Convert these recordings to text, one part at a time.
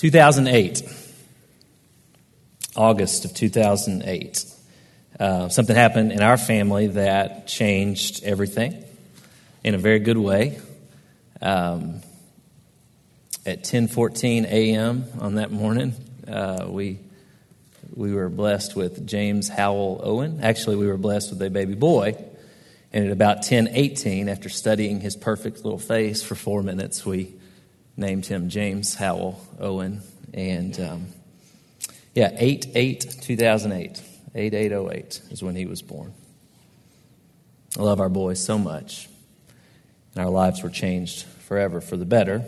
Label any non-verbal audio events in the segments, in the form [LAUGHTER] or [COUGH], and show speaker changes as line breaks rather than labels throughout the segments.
2008, August of 2008. Uh, something happened in our family that changed everything in a very good way. Um, at 10:14 a.m. on that morning, uh, we we were blessed with James Howell Owen. Actually, we were blessed with a baby boy. And at about 10:18, after studying his perfect little face for four minutes, we named him James Howell Owen. And um, yeah, 8 8 2008. 8808 is when he was born. I love our boy so much. And our lives were changed forever for the better.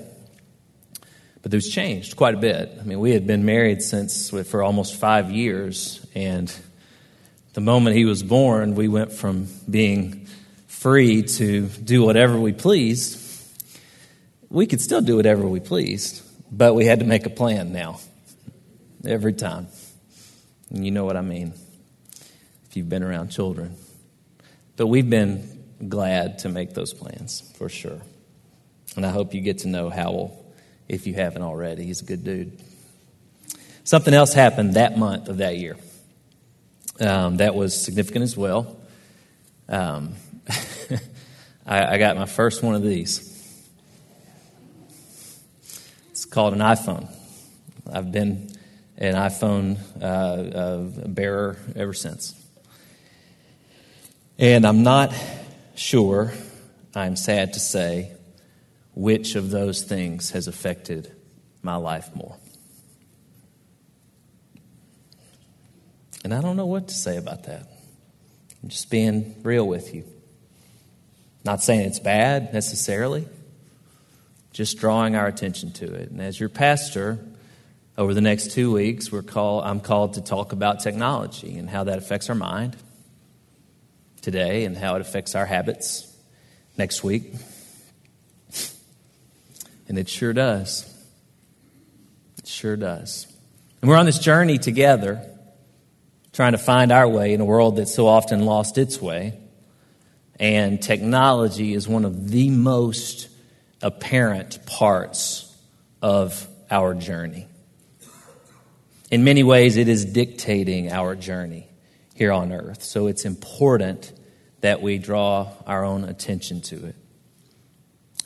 But there's changed quite a bit. I mean, we had been married since for almost five years, and the moment he was born, we went from being free to do whatever we pleased. We could still do whatever we pleased, but we had to make a plan now, every time. And you know what I mean if you've been around children. But we've been glad to make those plans, for sure. And I hope you get to know Howell if you haven't already. He's a good dude. Something else happened that month of that year um, that was significant as well. Um, [LAUGHS] I, I got my first one of these. It's called an iPhone. I've been an iPhone uh, uh, bearer ever since. And I'm not sure, I'm sad to say, which of those things has affected my life more. And I don't know what to say about that. I'm just being real with you. Not saying it's bad necessarily, just drawing our attention to it. And as your pastor, over the next two weeks, we're call, I'm called to talk about technology and how that affects our mind today and how it affects our habits next week. And it sure does. It sure does. And we're on this journey together, trying to find our way in a world that so often lost its way. And technology is one of the most apparent parts of our journey. In many ways, it is dictating our journey here on earth. So it's important that we draw our own attention to it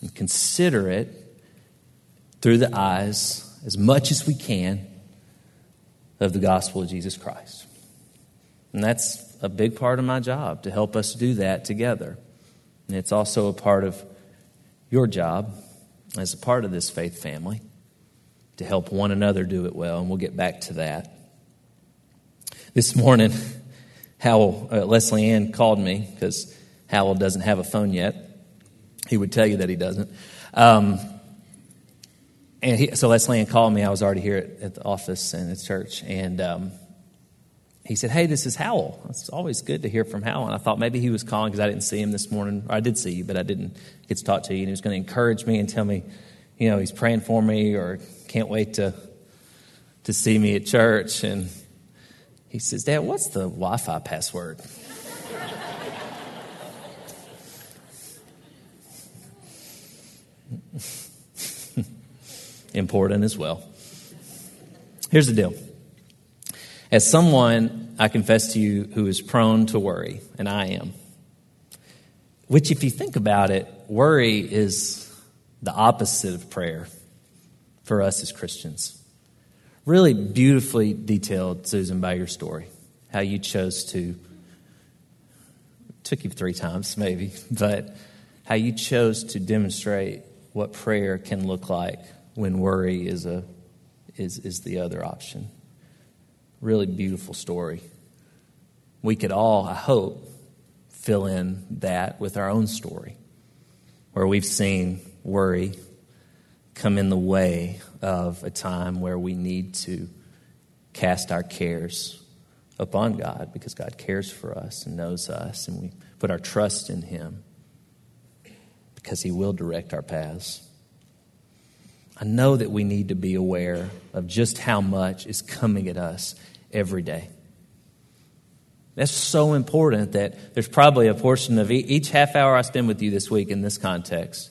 and consider it through the eyes, as much as we can, of the gospel of Jesus Christ. And that's a big part of my job to help us do that together. And it's also a part of your job as a part of this faith family to help one another do it well. And we'll get back to that. This morning, [LAUGHS] Howell, uh, Leslie Ann called me because Howell doesn't have a phone yet. He would tell you that he doesn't. Um, and he, so Leslie Ann called me. I was already here at, at the office and at church. And um, he said, Hey, this is Howell. It's always good to hear from Howell. And I thought maybe he was calling because I didn't see him this morning. Or I did see you, but I didn't get to talk to you. And he was going to encourage me and tell me, you know, he's praying for me or can't wait to, to see me at church. And he says, Dad, what's the Wi Fi password? [LAUGHS] important as well. Here's the deal. As someone, I confess to you, who is prone to worry, and I am, which, if you think about it, worry is the opposite of prayer for us as Christians. Really beautifully detailed, Susan, by your story, how you chose to, took you three times maybe, [LAUGHS] but how you chose to demonstrate what prayer can look like when worry is, a, is, is the other option. Really beautiful story. We could all, I hope, fill in that with our own story, where we've seen worry come in the way of a time where we need to cast our cares upon God because God cares for us and knows us, and we put our trust in Him because He will direct our paths. I know that we need to be aware of just how much is coming at us every day. That's so important that there's probably a portion of each half hour I spend with you this week in this context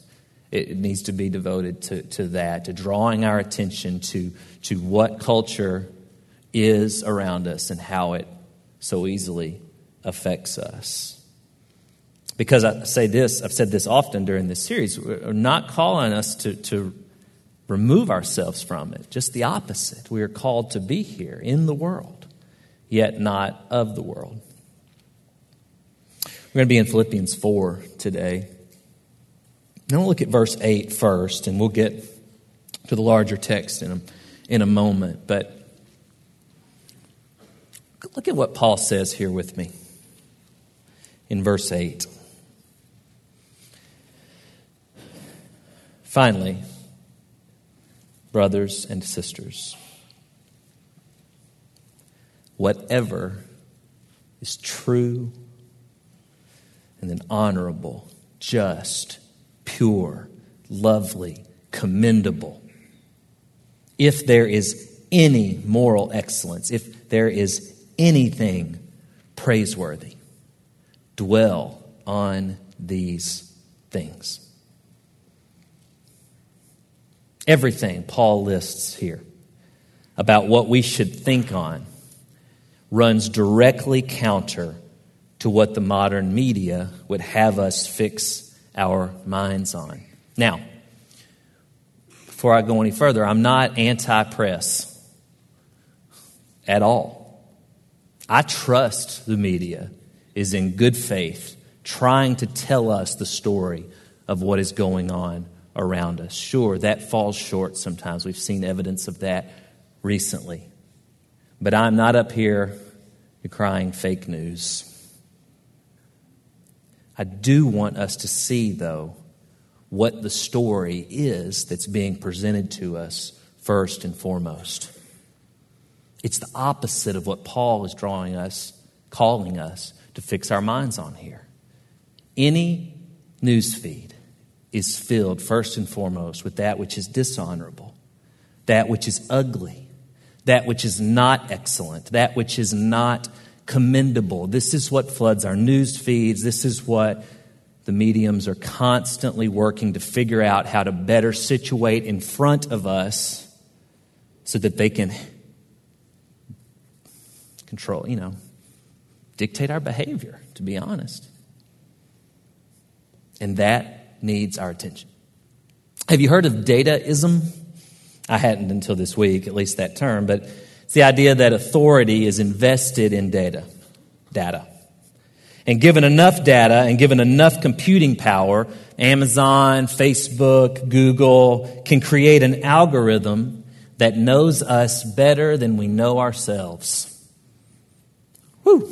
it needs to be devoted to, to that, to drawing our attention to, to what culture is around us and how it so easily affects us. Because I say this, I've said this often during this series, we're not calling us to, to remove ourselves from it, just the opposite. We are called to be here in the world, yet not of the world. We're going to be in Philippians 4 today. Now we'll look at verse 8 first, and we'll get to the larger text in a, in a moment. But look at what Paul says here with me in verse 8. Finally, brothers and sisters, whatever is true and then honorable, just, pure, lovely, commendable, if there is any moral excellence, if there is anything praiseworthy, dwell on these things. Everything Paul lists here about what we should think on runs directly counter to what the modern media would have us fix our minds on. Now, before I go any further, I'm not anti press at all. I trust the media is in good faith trying to tell us the story of what is going on around us. Sure, that falls short sometimes. We've seen evidence of that recently. But I'm not up here crying fake news. I do want us to see, though, what the story is that's being presented to us first and foremost. It's the opposite of what Paul is drawing us, calling us to fix our minds on here. Any news feed is filled first and foremost with that which is dishonorable, that which is ugly, that which is not excellent, that which is not commendable. This is what floods our news feeds. This is what the mediums are constantly working to figure out how to better situate in front of us so that they can control, you know, dictate our behavior, to be honest. And that needs our attention. Have you heard of dataism? I hadn't until this week, at least that term, but it's the idea that authority is invested in data. Data. And given enough data and given enough computing power, Amazon, Facebook, Google can create an algorithm that knows us better than we know ourselves. Woo!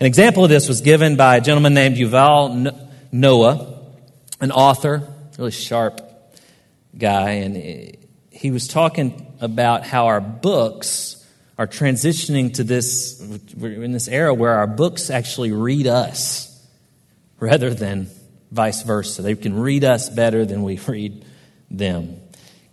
An example of this was given by a gentleman named Yuval Noah, an author, really sharp guy, and he was talking about how our books are transitioning to this, we're in this era where our books actually read us rather than vice versa. They can read us better than we [LAUGHS] read them.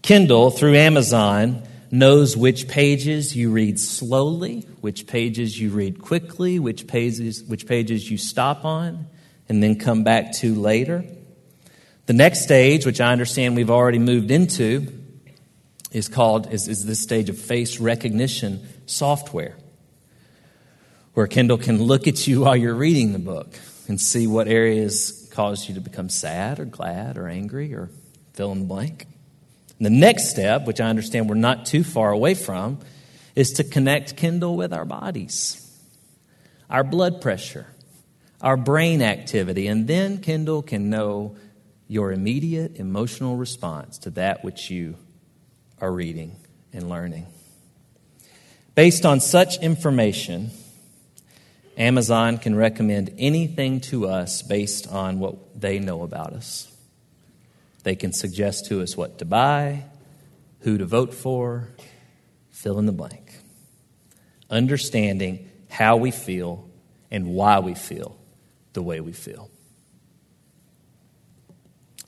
Kindle, through Amazon, knows which pages you read slowly, which pages you read quickly, which pages, which pages you stop on and then come back to later. The next stage, which I understand we've already moved into, is called is, is this stage of face recognition software, where Kindle can look at you while you're reading the book and see what areas cause you to become sad or glad or angry or fill in the blank. And the next step, which I understand we're not too far away from, is to connect Kindle with our bodies, our blood pressure, our brain activity, and then Kindle can know your immediate emotional response to that which you are reading and learning. Based on such information, Amazon can recommend anything to us based on what they know about us. They can suggest to us what to buy, who to vote for, fill in the blank. Understanding how we feel and why we feel the way we feel.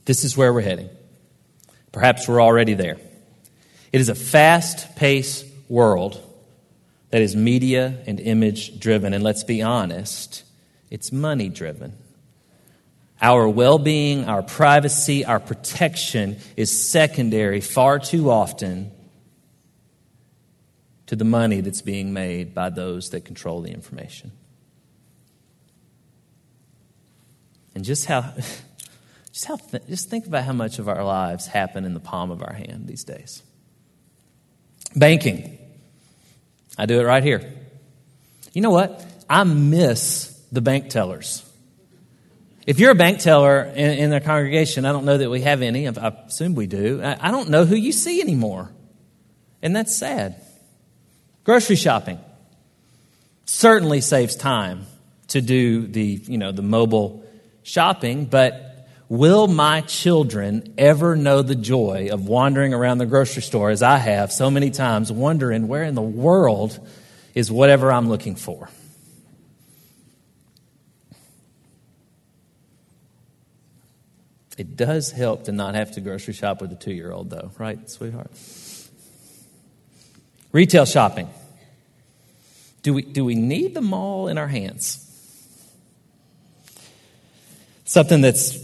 This is where we're heading. Perhaps we're already there. It is a fast paced world that is media and image driven. And let's be honest, it's money driven. Our well being, our privacy, our protection is secondary far too often to the money that's being made by those that control the information. Just how, just how, just think about how much of our lives happen in the palm of our hand these days. Banking. I do it right here. You know what? I miss the bank tellers. If you're a bank teller in, in the congregation, I don't know that we have any. I, I assume we do. I, I don't know who you see anymore. And that's sad. Grocery shopping certainly saves time to do the, you know, the mobile shopping, but will my children ever know the joy of wandering around the grocery store as I have so many times, wondering where in the world is whatever I'm looking for? It does help to not have to grocery shop with a two year old, though, right, sweetheart? Retail shopping. Do we, do we need the mall in our hands? Something that's,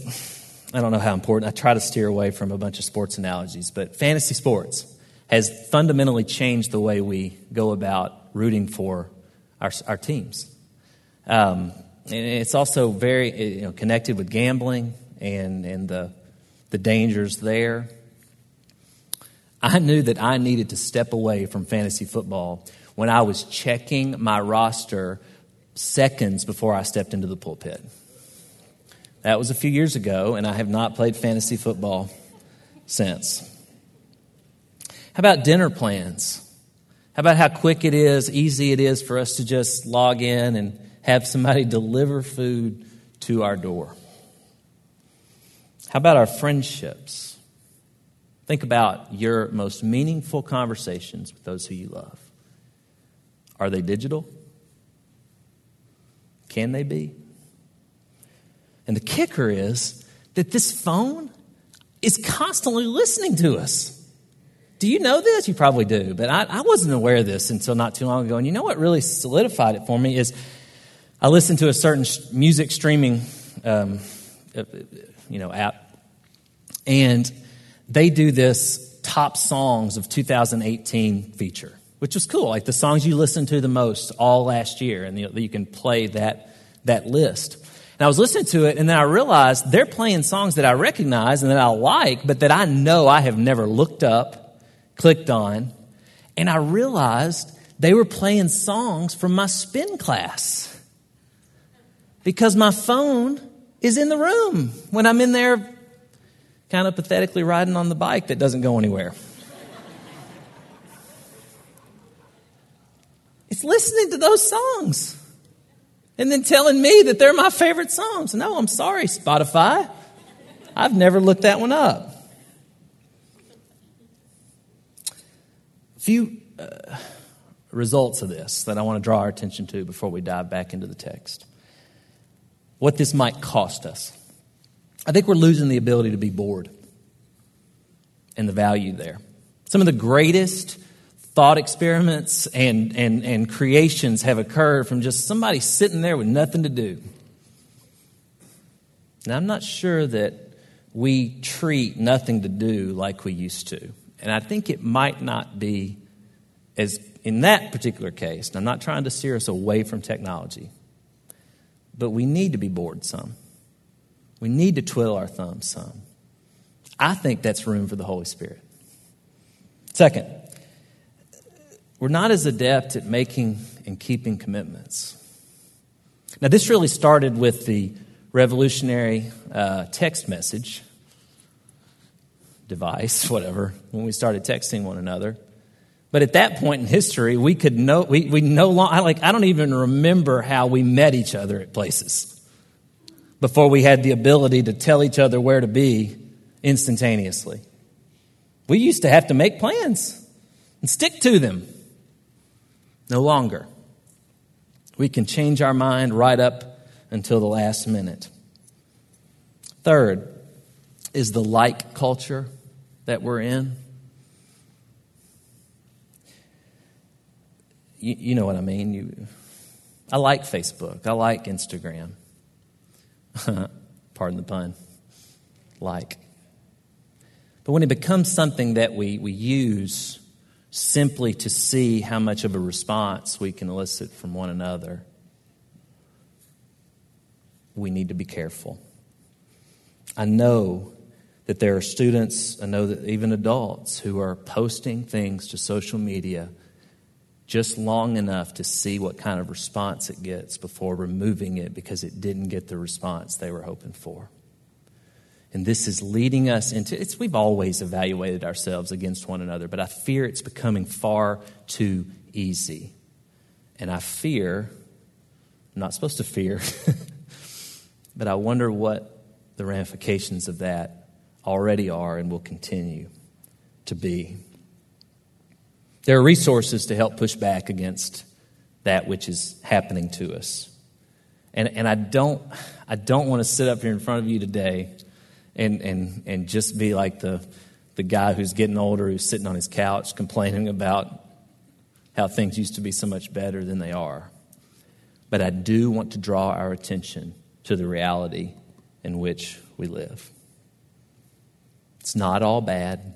I don't know how important, I try to steer away from a bunch of sports analogies, but fantasy sports has fundamentally changed the way we go about rooting for our, our teams. Um, and it's also very you know, connected with gambling and, and the, the dangers there. I knew that I needed to step away from fantasy football when I was checking my roster seconds before I stepped into the pulpit. That was a few years ago, and I have not played fantasy football since. How about dinner plans? How about how quick it is, easy it is for us to just log in and have somebody [LAUGHS] deliver food to our door? How about our friendships? Think about your most meaningful conversations with those who you love. Are they digital? Can they be? And the kicker is that this phone is constantly listening to us. Do you know this? You probably do, but I, I, wasn't aware of this until not too long ago. And you know what really solidified it for me is I listened to a certain music streaming um, uh, you know, app. And they do this top songs of 2018 feature, which was cool. Like the songs you listened to the most all last year, and you, can play that, that list. And I was listening to it, and then I realized they're playing songs that I recognize and that I like, but that I know I have never looked up, clicked on. And I realized they were playing songs from my spin class because my phone is in the room when I'm in there kind of pathetically riding on the bike that doesn't go anywhere. it's listening to those songs and then telling me that they're my favorite songs. No, I'm sorry, Spotify. I've never looked that one up. A few uh, results of this that I want to draw our attention to before we dive back into the text what this might cost us. I think we're losing the ability to be bored and the value there. Some of the greatest thought experiments and, and, and creations have occurred from just somebody sitting there with nothing to do. Now, I'm not sure that we treat nothing to do like we used to. And I think it might not be as in that particular case. And I'm not trying to steer us away from technology but we need to be bored some. We need to twiddle our thumbs some. I think that's room for the Holy Spirit. Second, we're not as adept at making and keeping commitments. Now, this really started with the revolutionary uh, text message device, [LAUGHS] whatever, when we started texting one another. But at that point in history, we could know, we, we no longer, like, I don't even remember how we met each other at places before we had the ability to tell each other where to be instantaneously. We used to have to make plans and stick to them. No longer. We can change our mind right up until the last minute. Third is the like culture that we're in. you, you know what I mean. You, I like Facebook. I like Instagram. [LAUGHS] Pardon the pun, like. But when it becomes something that we, we use simply to see how much of a response we can elicit from one another, we need to be careful. I know that there are students, I know that even adults, who are posting things to social media just long enough to see what kind of response it gets before removing it because it didn't get the response they were hoping for. And this is leading us into it's we've always evaluated ourselves against one another, but I fear it's becoming far too easy. And I fear, I'm not supposed to fear, [LAUGHS] but I wonder what the ramifications of that already are and will continue to be. There are resources to help push back against that which is happening to us. And, and I, don't, I don't want to sit up here in front of you today and, and, and just be like the, the guy who's getting older, who's sitting on his couch complaining about how things used to be so much better than they are. But I do want to draw our attention to the reality in which we live. It's not all bad.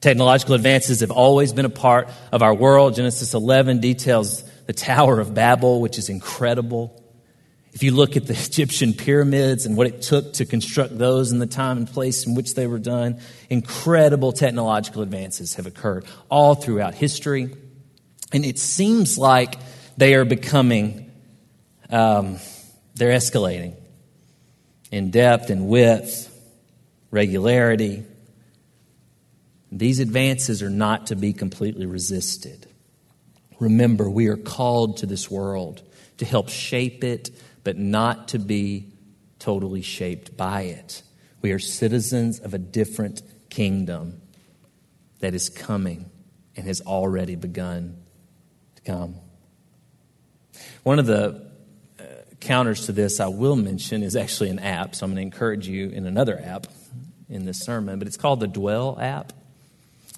Technological advances have always been a part of our world. Genesis 11 details the Tower of Babel, which is incredible. If you look at the [LAUGHS] Egyptian pyramids and what it took to construct those in the time and place in which they were done, incredible technological advances have occurred all throughout history. And it seems like they are becoming, um, they're escalating in depth and width, regularity. These advances are not to be completely resisted. Remember, we are called to this world to help shape it, but not to be totally shaped by it. We are citizens of a different kingdom that is coming and has already begun to come. One of the uh, counters to this I will mention is actually an app, so I'm going to encourage you in another app in this sermon, but it's called the Dwell app.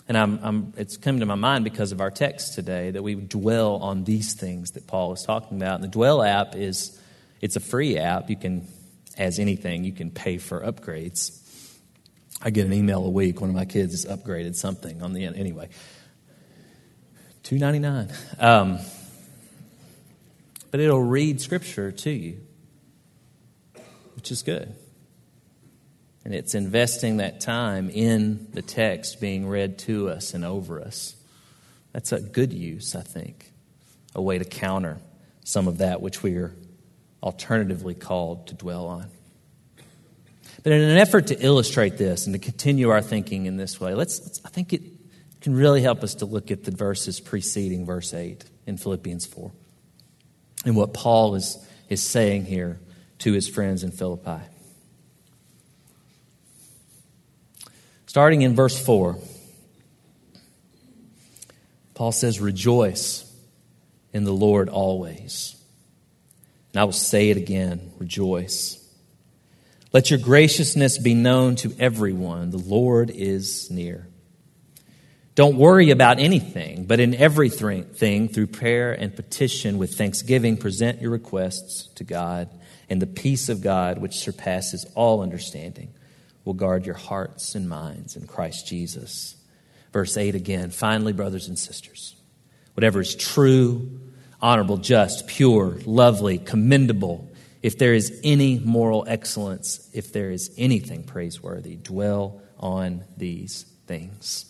And I'm, I'm, it's come to my mind because of our text today that we dwell on these things that Paul is talking about. And the Dwell app is it's a free app. You can, as anything, you can pay for upgrades. I get an email a week. One of my kids has upgraded something on the end. Anyway, two ninety nine. Um, but it'll read scripture to you, which is good. And it's investing that time in the text being read to us and over us. That's a good use, I think, a way to counter some of that which we are alternatively called to dwell on. But in an effort to illustrate this and to continue our thinking in this way, let's, let's, I think it can really help us to look at the verses preceding verse 8 in Philippians 4 and what Paul is, is saying here to his friends in Philippi. Starting in verse 4, Paul says, Rejoice in the Lord always. And I will say it again rejoice. Let your graciousness be known to everyone. The Lord is near. Don't worry about anything, but in everything, through prayer and petition with thanksgiving, present your requests to God, and the peace of God, which surpasses all understanding, will guard your hearts and minds in Christ Jesus. Verse 8 again. Finally, brothers and sisters, whatever is true, honorable, just, pure, lovely, commendable, if there is any moral excellence, if there is anything praiseworthy, dwell on these things.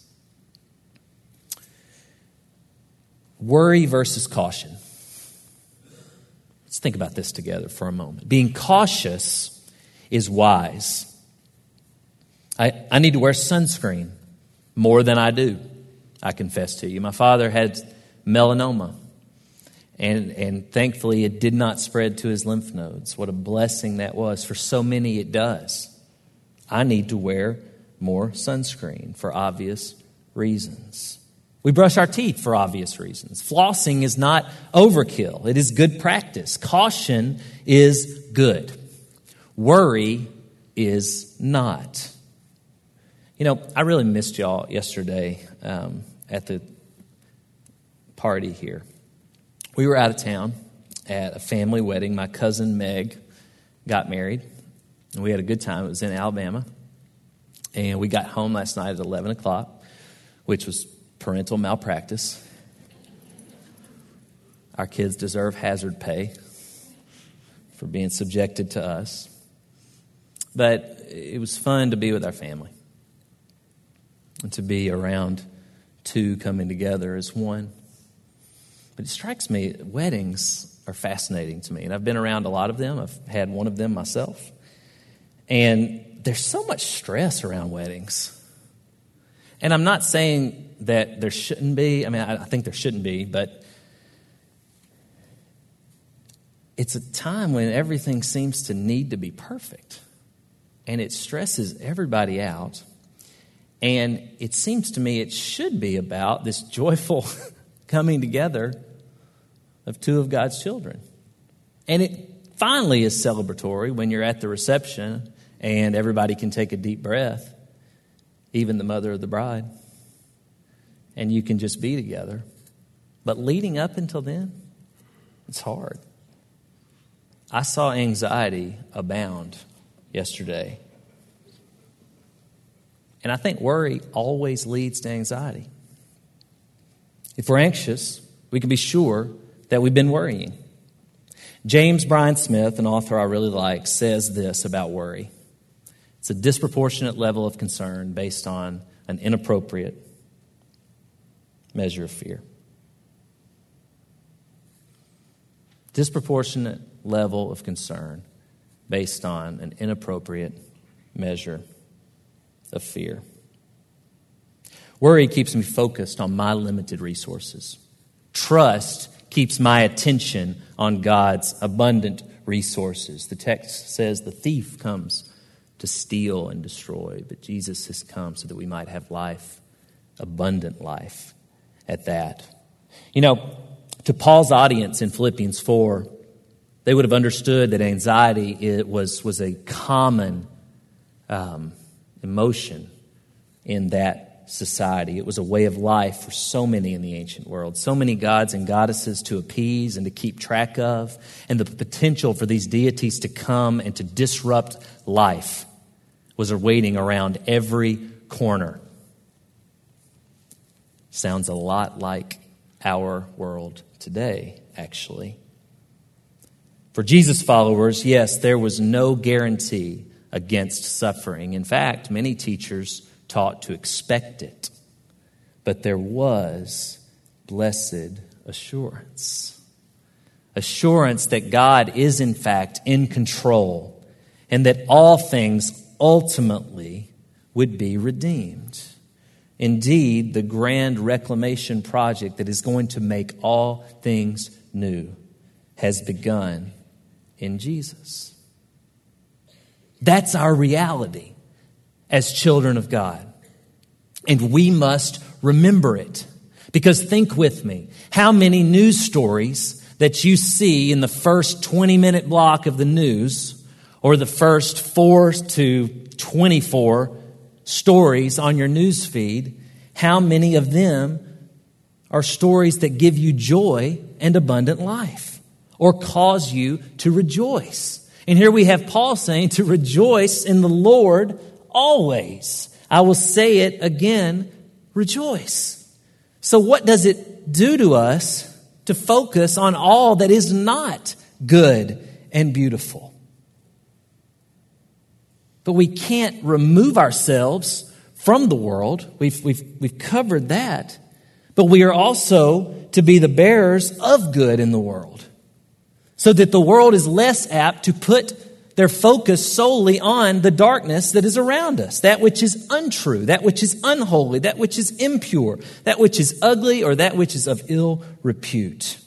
Worry versus caution. Let's think about this together for a moment. Being cautious is wise. I, I need to wear sunscreen more than I do, I confess to you. My father had melanoma, and, and thankfully it did not spread to his lymph nodes. What a blessing that was. For so many, it does. I need to wear more sunscreen for obvious reasons. We brush our teeth for obvious reasons. Flossing is not overkill, it is good practice. Caution is good. Worry is not. You know, I really missed y'all yesterday um, at the party here. We were out of town at a family wedding. My cousin Meg got married. And we had a good time. It was in Alabama. And we got home last night at 11 o'clock, which was parental malpractice. Our kids deserve hazard pay for being subjected to us. But it was fun to be with our family and to be around two coming together as one. But it strikes me, weddings are fascinating to me. And I've been around a lot of them, I've had one of them myself. And there's so much stress around weddings. And I'm not saying that there shouldn't be, I mean, I think there shouldn't be, but it's a time when everything seems to need to be perfect. And it stresses everybody out. And it seems to me it should be about this joyful [LAUGHS] coming together of two of God's children. And it finally is celebratory when you're at the reception and everybody can take a deep breath, even the mother of the bride, and you can just be together. But leading up until then, it's hard. I saw anxiety abound yesterday. And I think worry always leads to anxiety. If we're anxious, we can be sure that we've been worrying. James Bryan Smith, an author I really like, says this about worry it's a disproportionate level of concern based on an inappropriate measure of fear. Disproportionate level of concern based on an inappropriate measure of fear. Worry keeps me focused on my limited resources. Trust keeps my attention on God's abundant resources. The text says the thief comes to steal and destroy, but Jesus has come so that we might have life, abundant life at that. You know, to Paul's audience in Philippians 4, they would have understood that anxiety it was, was a common um, emotion in that society. It was a way of life for so many in the ancient world. So many gods and goddesses to appease and to keep track of, and the potential for these deities to come and to disrupt life was waiting around every corner. Sounds a lot like our world today, actually. For Jesus' followers, yes, there was no guarantee against suffering. In fact, many teachers taught to expect it. But there was blessed assurance assurance that God is, in fact, in control and that all things ultimately would be redeemed. Indeed, the grand reclamation project that is going to make all things new has begun in Jesus. That's our reality as children of God. And we must remember it. Because think with me how many news stories that you see in the first 20 minute block of the news or the first 4 to 24 stories on your news feed, how many of them are stories that give you joy and abundant life or cause you to rejoice? And here we have Paul saying to rejoice in the Lord always. I will say it again rejoice. So, what does it do to us to focus on all that is not good and beautiful? But we can't remove ourselves from the world. We've, we've, we've covered that. But we are also to be the bearers of good in the world so that the world is less apt to put their focused solely on the darkness that is around us, that which is untrue, that which is unholy, that which is impure, that which is ugly, or that which is of ill repute.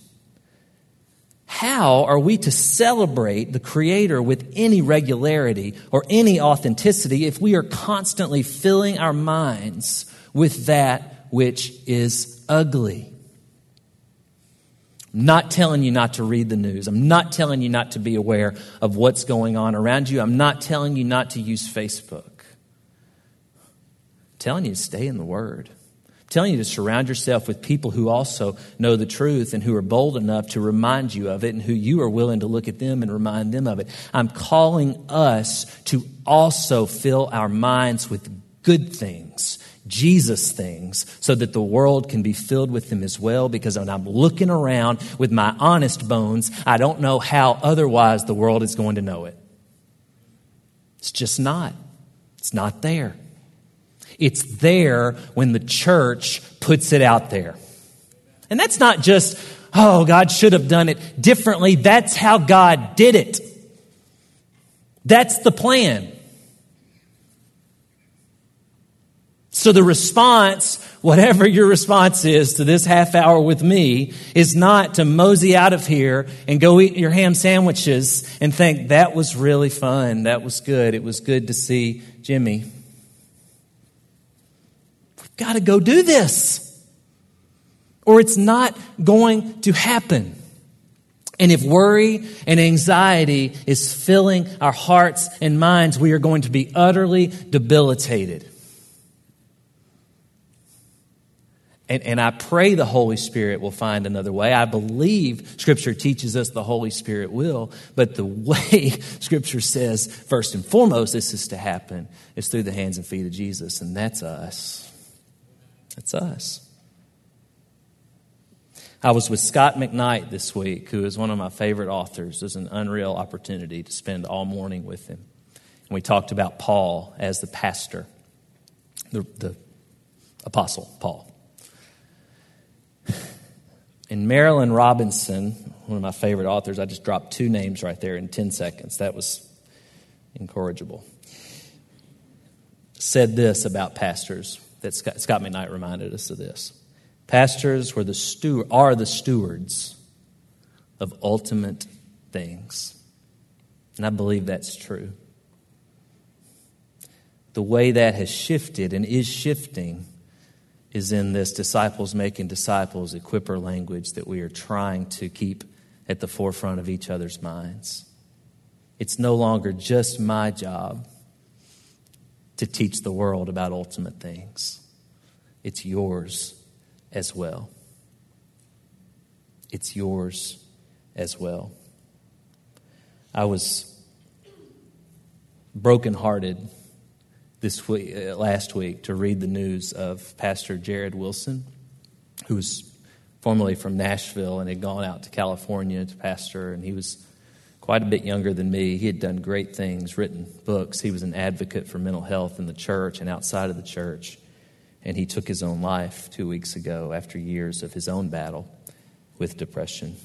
How are we to celebrate the Creator with any regularity or any authenticity if we are constantly filling our minds with that which is ugly? I'm not telling you not to read the news. I'm not telling you not to be aware of what's going on around you. I'm not telling you not to use Facebook. I'm telling you to stay in the Word. I'm telling you to surround yourself with people who also know the truth and who are bold enough to remind you of it and who you are willing to look at them and remind them of it. I'm calling us to also fill our minds with good things, Jesus things, so that the world can be filled with them as well. Because when I'm looking around with my honest bones, I don't know how otherwise the world is going to know it. It's just not. It's not there. It's there when the church puts it out there. And that's not just, oh, God should have done it differently. That's how God did it. That's the plan. So the response, whatever your response is to this half hour with me, is not to mosey out of here and go eat your ham sandwiches and think, that was really fun. That was good. It was good to see Jimmy We've got to go do this, or it's not going to happen. And if worry and anxiety is filling our hearts and minds, we are going to be utterly debilitated. And, and, I pray the Holy Spirit will find another way. I believe Scripture teaches us the Holy Spirit will, but the [LAUGHS] way Scripture says, first and foremost, this is to happen is through the hands and feet of Jesus, and that's us. That's us. I was with Scot McKnight this week, who is one of my favorite authors. It was an unreal opportunity to spend all morning with him. And we talked about Paul as the pastor, the, the apostle Paul. And Marilynne Robinson, one of my favorite authors, I just dropped two names right there in 10 seconds. That was incorrigible. Said this about pastors that Scot, Scot McKnight reminded us of this. Pastors were the steward, are the stewards of ultimate things. And I believe that's true. The way that has shifted and is shifting is in this disciples making disciples equiper language that we are trying to keep at the forefront of each other's minds. It's no longer just my job to teach the world about ultimate things. It's yours as well. It's yours as well. I was brokenhearted this week, uh, last week to read the news of Pastor Jarrid Wilson, who was formerly from Nashville and had gone out to California to pastor, and he was quite a bit younger than me. He had done great things, written books. He was an advocate for mental health in the church and outside of the church. And he took his own life two weeks ago after years of his own battle with depression.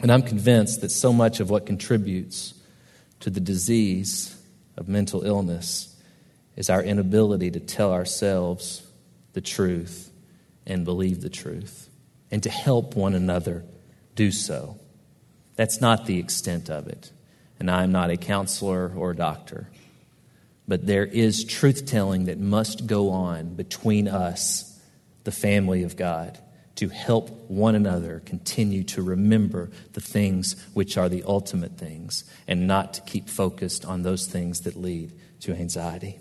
And I'm convinced that so much of what contributes to the disease of mental illness is our inability to tell ourselves the truth and believe the truth and to help one another do so. That's not the extent of it. And I am not a counselor or a doctor. But there is truth telling that must go on between us, the family of God, to help one another continue to remember the things which are the ultimate things and not to keep focused on those things that lead to anxiety.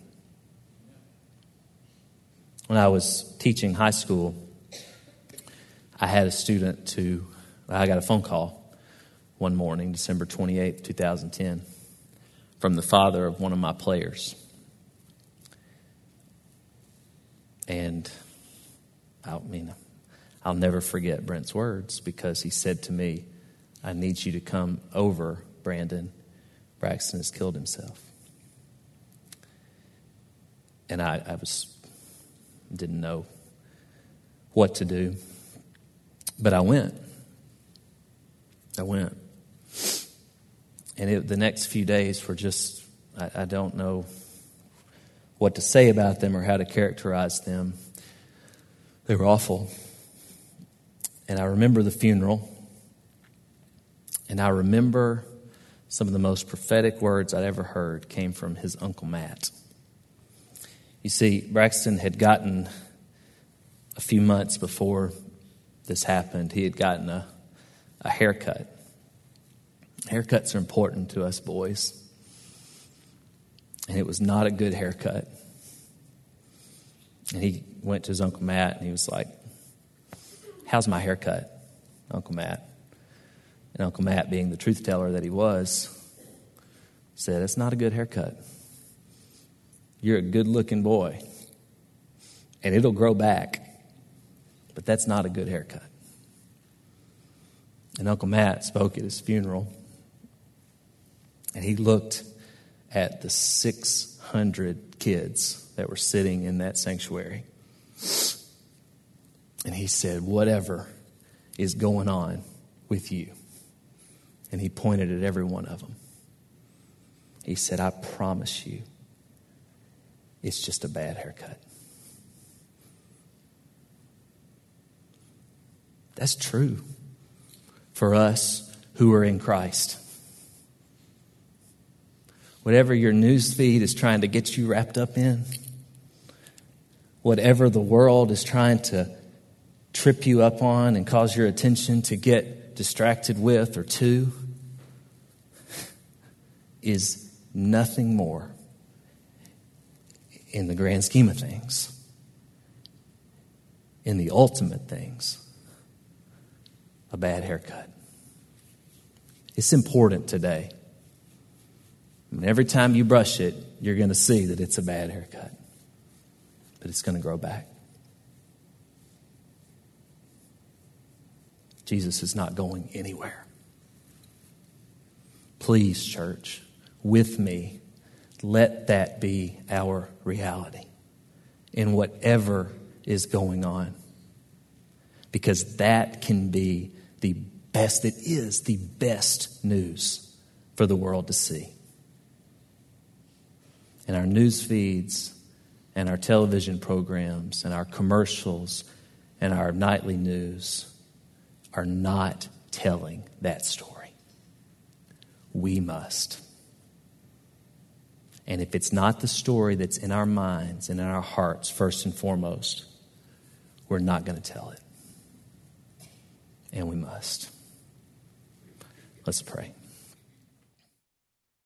When I was teaching high school, I had a student to, I got a phone call one morning, December 28th, 2010, from the father of one of my players. And I mean, I'll never forget Brent's words because he said to me, I need you to come over, Brandon. Braxton has killed himself. And I, I was didn't know what to do. But I went. I went. And it, the next few days were just, I, I don't know what to say about them or how to characterize them. They were awful. And I remember the funeral. And I remember some of the most prophetic words I'd ever heard came from his Uncle Matt. You see, Braxton had gotten a few months before this happened, he had gotten a, a haircut. Haircuts are important to us boys. And it was not a good haircut. And he went to his Uncle Matt and he was like, How's my haircut, Uncle Matt? And Uncle Matt, being the truth teller that he was, said, It's not a good haircut. You're a good looking boy, and it'll grow back, but that's not a good haircut. And Uncle Matt spoke at his funeral, and he looked at the 600 kids that were sitting in that sanctuary. And he said, Whatever is going on with you. And he pointed at every one of them. He said, I promise you, it's just a bad haircut. That's true for us who are in Christ. Whatever your news feed is trying to get you wrapped up in, whatever the world is trying to trip you up on and cause your attention to get distracted with or to, [LAUGHS] is nothing more in the grand scheme of things, in the ultimate things, a bad haircut. It's important today. And every time you brush it, you're going to see that it's a bad haircut, but it's going to grow back. Jesus is not going anywhere. Please, church, with me, let that be our reality in whatever is going on. Because that can be the best, it is the best news for the world to see. And our news feeds and our television programs and our commercials and our nightly news are not telling that story. We must. And if it's not the story that's in our minds and in our hearts, first and foremost, we're not going to tell it. And we must. Let's pray.